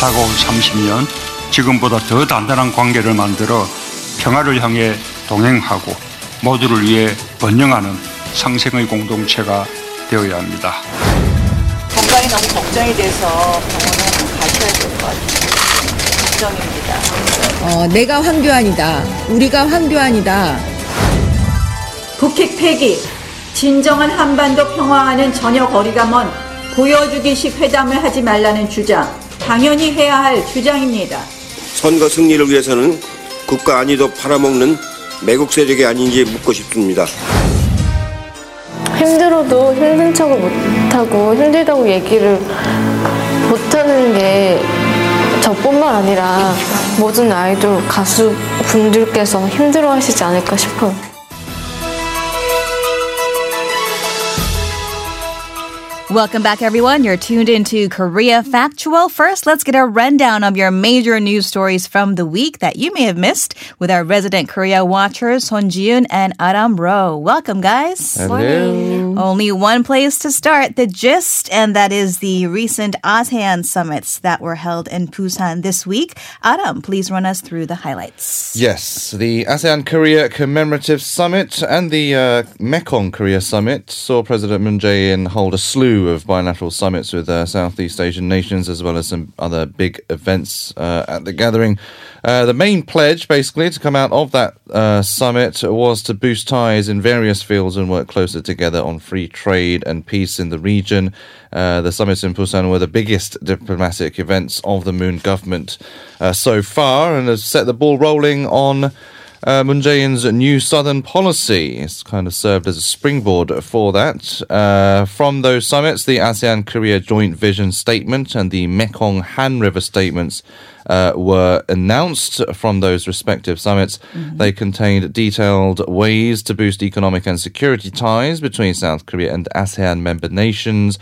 다가올 30년 지금보다 더 단단한 관계를 만들어 평화를 향해 동행하고 모두를 위해 번영하는 상생의 공동체가 되어야 합니다. 건강이 너무 걱정이 돼서 병원에 가셔야 될 것 같아요. 걱정입니다. 어, 내가 황교안이다. 우리가 황교안이다. 북핵 폐기, 진정한 한반도 평화와는 전혀 거리가 먼 보여주기식 회담을 하지 말라는 주장, 당연히 해야 할 주장입니다. 선거 승리를 위해서는 국가 안위도 팔아먹는 매국 세력이 아닌지 묻고 싶습니다. 힘들어도 힘든 척을 못하고 힘들다고 얘기를 못하는 게 저뿐만 아니라 모든 아이돌 가수 분들께서 힘들어 하시지 않을까 싶어요. Welcome back, everyone. You're tuned into Korea Factual. First, let's get a rundown of your major news stories from the week that you may have missed with our resident Korea watchers, Son Jiun and Aram Ro. Welcome, guys. Morning. Only one place to start, the gist, and that is the recent ASEAN summits that were held in Busan this week. Aram, please run us through the highlights. Yes, the ASEAN Korea Commemorative Summit and the uh, Mekong Korea Summit saw President Moon Jae-in hold a slew of bilateral summits with uh, Southeast Asian nations, as well as some other big events uh, at the gathering. Uh, the main pledge, basically, to come out of that uh, summit was to boost ties in various fields and work closer together on free trade and peace in the region. Uh, the summits in Busan were the biggest diplomatic events of the Moon government uh, so far and has set the ball rolling on uh, Moon Jae-in's new southern policy. It's kind of served as a springboard for that. Uh, from those summits, the ASEAN Korea Joint Vision Statement and the Mekong Han River Statements uh, were announced from those respective summits. They contained detailed ways to boost economic and security ties between South Korea and ASEAN member nations.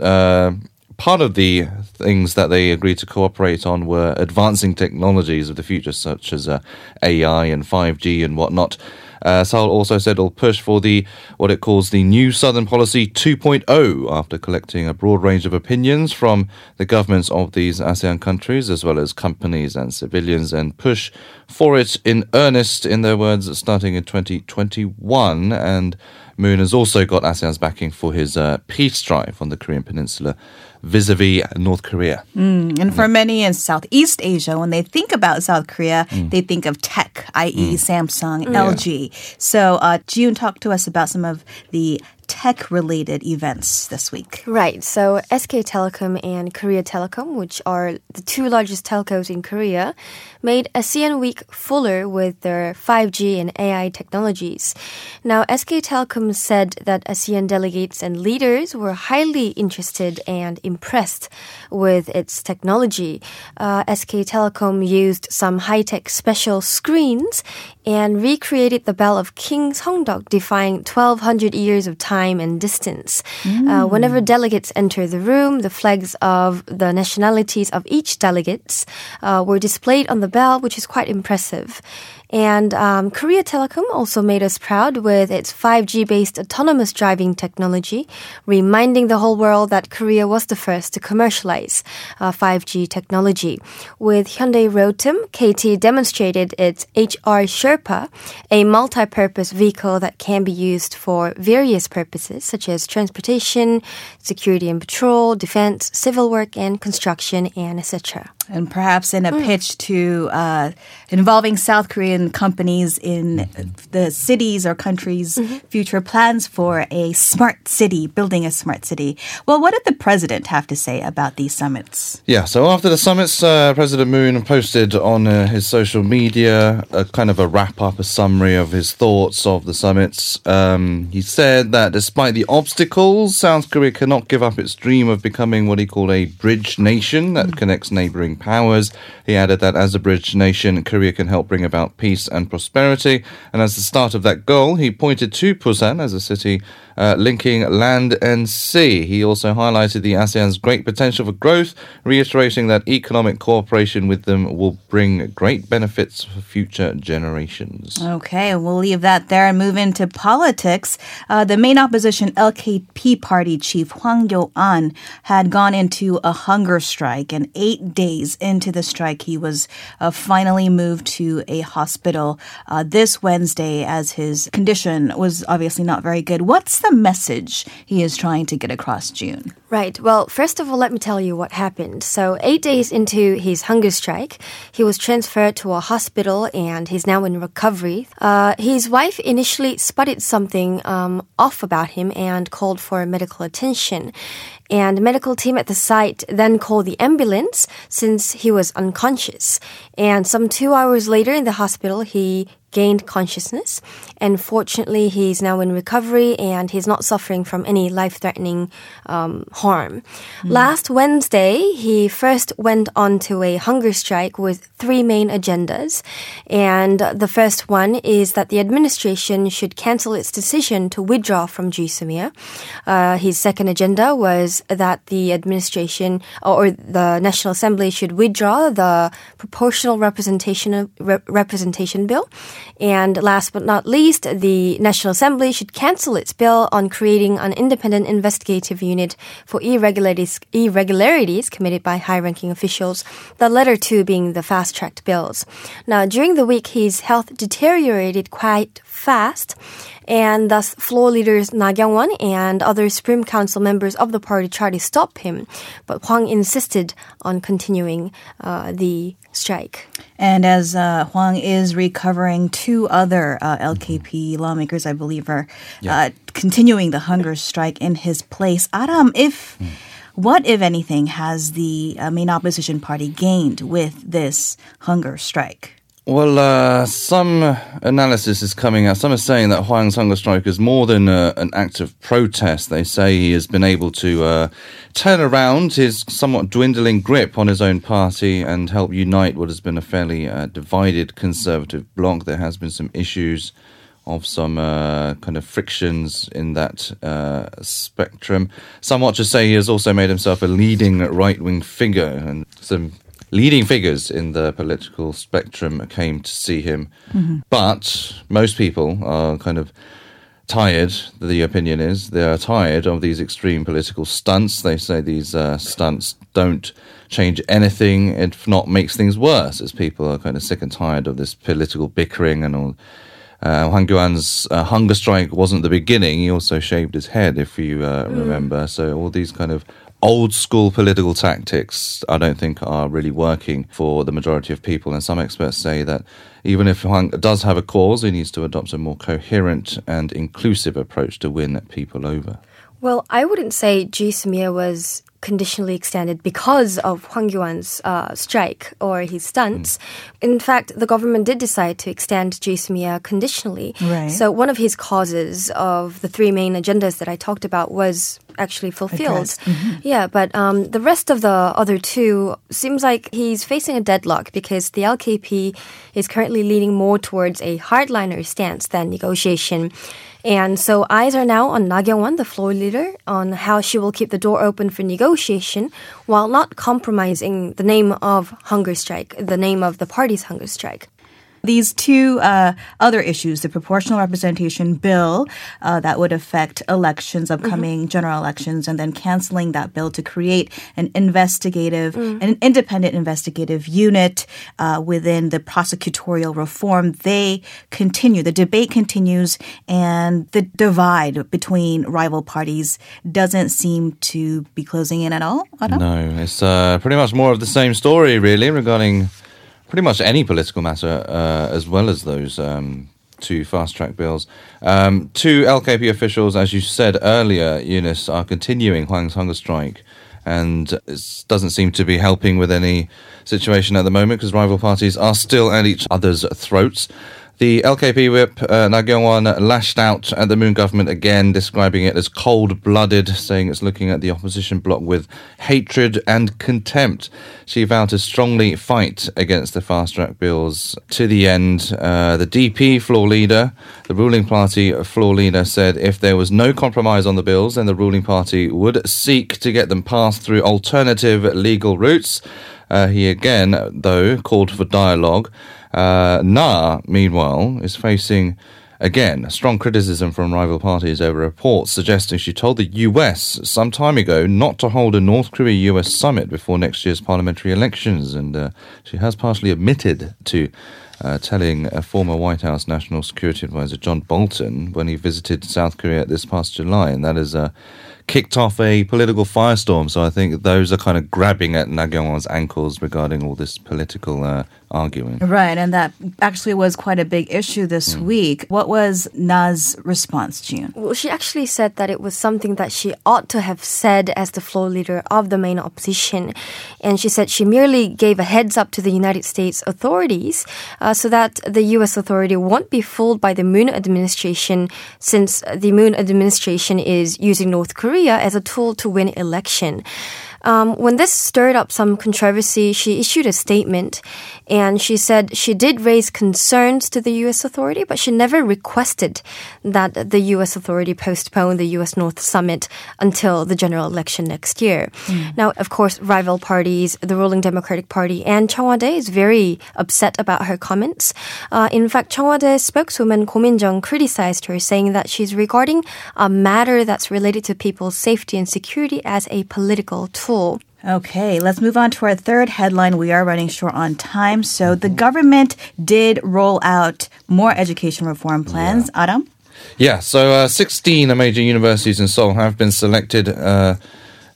Uh, part of the things that they agreed to cooperate on were advancing technologies of the future, such as uh, AI and 5G and whatnot. Uh, Seoul also said it'll push for the what it calls the New Southern Policy 2.0 after collecting a broad range of opinions from the governments of these ASEAN countries as well as companies and civilians and push for it in earnest, in their words, starting in 2021. And Moon has also got ASEAN's backing for his uh, peace drive on the Korean Peninsula vis-a-vis North Korea. Mm, and for mm. many in Southeast Asia, when they think about South Korea, mm. they think of tech, i.e., Samsung, LG. So, uh, June talked to us about some of the tech related events this week. Right. So SK Telecom and Korea Telecom, which are the two largest telcos in Korea, made ASEAN Week fuller with their 5G and AI technologies. Now, SK Telecom said that ASEAN delegates and leaders were highly interested and impressed with its technology. Uh, SK Telecom used some high-tech special screens and recreated the bell of King Seongdeok, defying 1200 years of time and distance. Uh, whenever delegates enter the room, the flags of the nationalities of each delegates uh, were displayed on the bell, which is quite impressive. And um, Korea Telecom also made us proud with its 5G based autonomous driving technology, reminding the whole world that Korea was the first to commercialize uh, 5G technology. With Hyundai Rotem, KT demonstrated its HR Sherpa, a multi purpose vehicle that can be used for various purposes, such as transportation, security and patrol, defense, civil work and construction, and etc. And perhaps in a pitch to uh, involving South Korean companies in the cities or countries' future plans for a smart city, building a smart city. Well, what did the president have to say about these summits? Yeah, so after the summits, uh, President Moon posted on uh, his social media a kind of a wrap up, a summary of his thoughts of the summits. Um, he said that despite the obstacles, South Korea cannot give up its dream of becoming what he called a bridge nation that connects neighboring powers. He added that as a bridge nation, Korea can help bring about peace and prosperity. And as the start of that goal, he pointed to Busan as a city uh, linking land and sea. He also highlighted the ASEAN's great potential for growth, reiterating that economic cooperation with them will bring great benefits for future generations. Okay, we'll leave that there and move into politics. Uh, the main opposition LKP party chief Hwang Kyo-an had gone into a hunger strike and eight days into the strike, he was uh, finally moved to a hospital uh, this Wednesday as his condition was obviously not very good. What's the message he is trying to get across, June? Right. Well, first of all, let me tell you what happened. So, eight days into his hunger strike, he was transferred to a hospital and he's now in recovery. Uh, his wife initially spotted something um, off about him and called for medical attention. And medical team at the site then called the ambulance since he was unconscious. And some two hours later in the hospital, he gained consciousness. And fortunately, he's now in recovery and he's not suffering from any life threatening um, harm. Last Wednesday, he first went on to a hunger strike with three main agendas. And the first one is that the administration should cancel its decision to withdraw from GSOMIA. Uh, his second agenda was that the administration or the National Assembly should withdraw the proportional representation re- representation bill. And last but not least, the National Assembly should cancel its bill on creating an independent investigative unit for irregularities, irregularities committed by high-ranking officials. The latter two being the fast-tracked bills. Now, during the week, his health deteriorated quite fast. And thus, floor leaders Na Kyung-won and other Supreme Council members of the party tried to stop him. But Hwang insisted on continuing uh, the strike. And as uh, Hwang is recovering, two other uh, LKP lawmakers, I believe, are uh, continuing the hunger strike in his place. Adam, if what, if anything, has the uh, main opposition party gained with this hunger strike? Well, uh, some analysis is coming out. Some are saying that Hwang's hunger strike is more than uh, an act of protest. They say he has been able to uh, turn around his somewhat dwindling grip on his own party and help unite what has been a fairly uh, divided conservative bloc. There has been some issues of some uh, kind of frictions in that uh, spectrum. Some watchers say he has also made himself a leading right wing figure, and some leading figures in the political spectrum came to see him. But most people are kind of tired, the opinion is, they are tired of these extreme political stunts. They say these uh, stunts don't change anything, if not makes things worse, as people are kind of sick and tired of this political bickering and all. Uh, Hwang Kyo-an's uh, hunger strike wasn't the beginning. He also shaved his head, if you uh, remember. So all these kind of old school political tactics, I don't think are really working for the majority of people. And some experts say that even if Hwang does have a cause, he needs to adopt a more coherent and inclusive approach to win people over. Well, I wouldn't say GSOMIA was conditionally extended because of Hwang Kyo-an's uh, strike or his stunts. In fact, the government did decide to extend GSOMIA conditionally. Right. So one of his causes of the three main agendas that I talked about was actually fulfilled. Mm-hmm. Yeah, but um, the rest of the other two seems like he's facing a deadlock because the LKP is currently leaning more towards a hardliner stance than negotiation. And so eyes are now on Na Kyung-won, the floor leader, on how she will keep the door open for negotiation while not compromising the name of hunger strike, the name of the party's hunger strike. These two uh, other issues, the proportional representation bill uh, that would affect elections, upcoming general elections, and then canceling that bill to create an investigative, an independent investigative unit uh, within the prosecutorial reform, they continue. The debate continues, and the divide between rival parties doesn't seem to be closing in at all. Adam? No, it's uh, pretty much more of the same story, really, regarding pretty much any political matter, uh, as well as those um, two fast track bills. Um, two LKP officials, as you said earlier, Eunice, are continuing Hwang's hunger strike. And it doesn't seem to be helping with any situation at the moment because rival parties are still at each other's throats. The LKP whip, uh, Na Kyung-won, lashed out at the Moon government again, describing it as cold-blooded, saying it's looking at the opposition bloc with hatred and contempt. She vowed to strongly fight against the fast-track bills to the end. Uh, the DP floor leader, the ruling party floor leader, said if there was no compromise on the bills, then the ruling party would seek to get them passed through alternative legal routes. Uh, he again, though, called for dialogue. Uh, Na, meanwhile, is facing Again, strong criticism from rival parties over reports suggesting she told the US some time ago not to hold a North Korea US summit before next year's parliamentary elections. And uh, she has partially admitted to uh, telling a former White House National Security Advisor John Bolton when he visited South Korea this past July. And that has uh, kicked off a political firestorm. So I think those are kind of grabbing at Na Kyung-won's ankles regarding all this political uh, arguing. Right, and that actually was quite a big issue this week. What was Na's response, June? Well, she actually said that it was something that she ought to have said as the floor leader of the main opposition. And she said she merely gave a heads up to the United States authorities uh, so that the US authority won't be fooled by the Moon administration since the Moon administration is using North Korea as a tool to win election. Um, when this stirred up some controversy, she issued a statement and she said she did raise concerns to the U.S. authority, but she never requested that the U.S. authority postpone the U.S. North Summit until the general election next year. Now, of course, rival parties, the ruling Democratic Party and Cheong Wa Dae is very upset about her comments. Uh, in fact, Cheong Wa Dae spokeswoman Ko Min-jung criticized her, saying that she's regarding a matter that's related to people's safety and security as a political tool. Okay, let's move on to our third headline. We are running short on time. So the government did roll out more education reform plans. Adam? Yeah, so uh, 16 major universities in Seoul have been selected uh,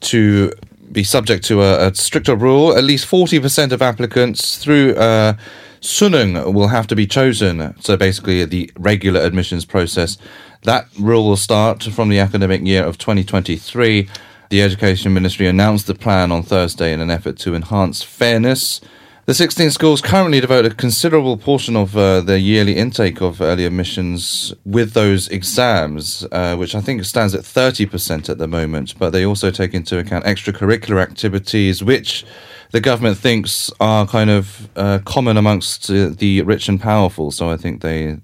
to be subject to a, a stricter rule. At least 40% of applicants through uh, Suneung will have to be chosen. So basically, the regular admissions process. That rule will start from the academic year of 2023. The Education Ministry announced the plan on Thursday in an effort to enhance fairness. The 16 schools currently devote a considerable portion of uh, their yearly intake of early admissions with those exams, uh, which I think stands at 30% at the moment. But they also take into account extracurricular activities, which the government thinks are kind of uh, common amongst uh, the rich and powerful. So I think they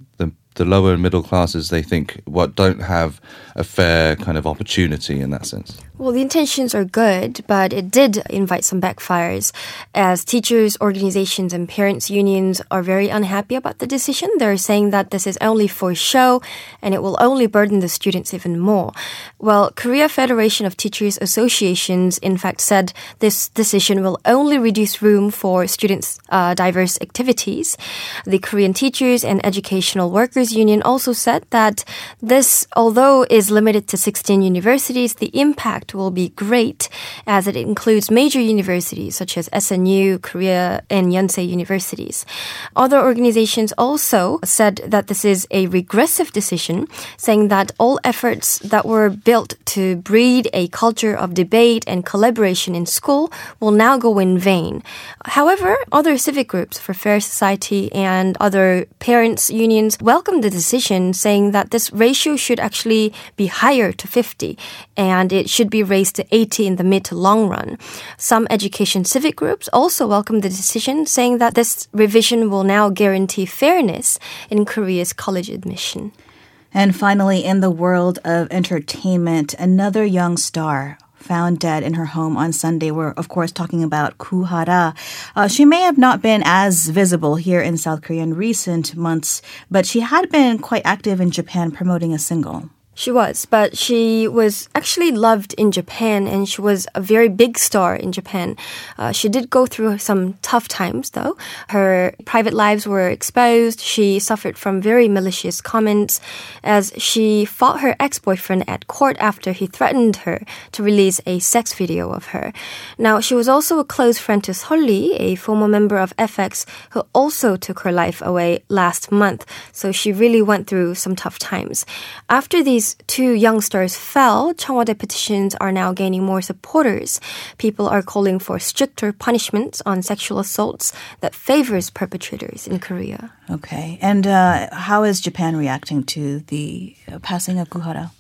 the lower and middle classes they think what don't have a fair kind of opportunity in that sense. Well, the intentions are good, but it did invite some backfires as teachers, organizations, and parents' unions are very unhappy about the decision. They're saying that this is only for show and it will only burden the students even more. Well, Korea Federation of Teachers Associations, in fact, said this decision will only reduce room for students' uh, diverse activities. The Korean Teachers and Educational Workers Union also said that this, although is limited to 16 universities, the impact will be great as it includes major universities such as SNU, Korea, and Yonsei universities. Other organizations also said that this is a regressive decision, saying that all efforts that were built to breed a culture of debate and collaboration in school will now go in vain. However, other civic groups for Fair Society and other parents' unions welcomed the decision, saying that this ratio should actually be higher to 50 and it should be raised to 80 in the mid to long run. Some education civic groups also welcomed the decision, saying that this revision will now guarantee fairness in Korea's college admission. And finally, in the world of entertainment, another young star found dead in her home on Sunday. We're, of course, talking about Goo Hara. Uh, she may have not been as visible here in South Korea in recent months, but she had been quite active in Japan promoting a single. She was, but she was actually loved in Japan and she was a very big star in Japan. Uh, she did go through some tough times though. Her private lives were exposed. She suffered from very malicious comments as she fought her ex-boyfriend at court after he threatened her to release a sex video of her. Now, she was also a close friend to Sulli, a former member of f(x) who also took her life away last month. So she really went through some tough times. After these these two youngsters fell, Cheong Wa Dae petitions are now gaining more supporters. People are calling for stricter punishments on sexual assaults that favors perpetrators in Korea. Okay. And uh, how is Japan reacting to the uh, passing of Goo Hara?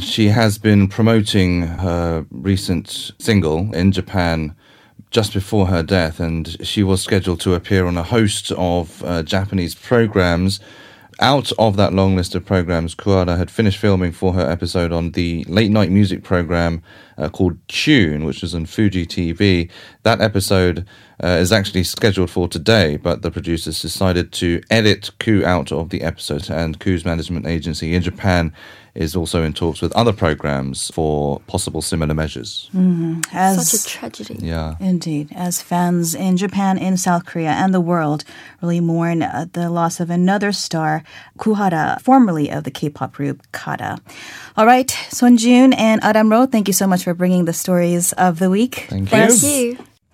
She has been promoting her recent single in Japan just before her death, and she was scheduled to appear on a host of uh, Japanese programs out of that long list of programs, Goo Hara had finished filming for her episode on the late night music program uh, called Tune, which was on Fuji TV. That episode uh, is actually scheduled for today, but the producers decided to edit Goo out of the episode, and Goo's management agency in Japan is also in talks with other programs for possible similar measures. As Such a tragedy. Yeah. Indeed, as fans in Japan, in South Korea, and the world really mourn uh, the loss of another star, Goo Hara, formerly of the K-pop group Kara. All right, Sonjun and Adam Ro, thank you so much for bringing the stories of the week. Thank you. Thank you.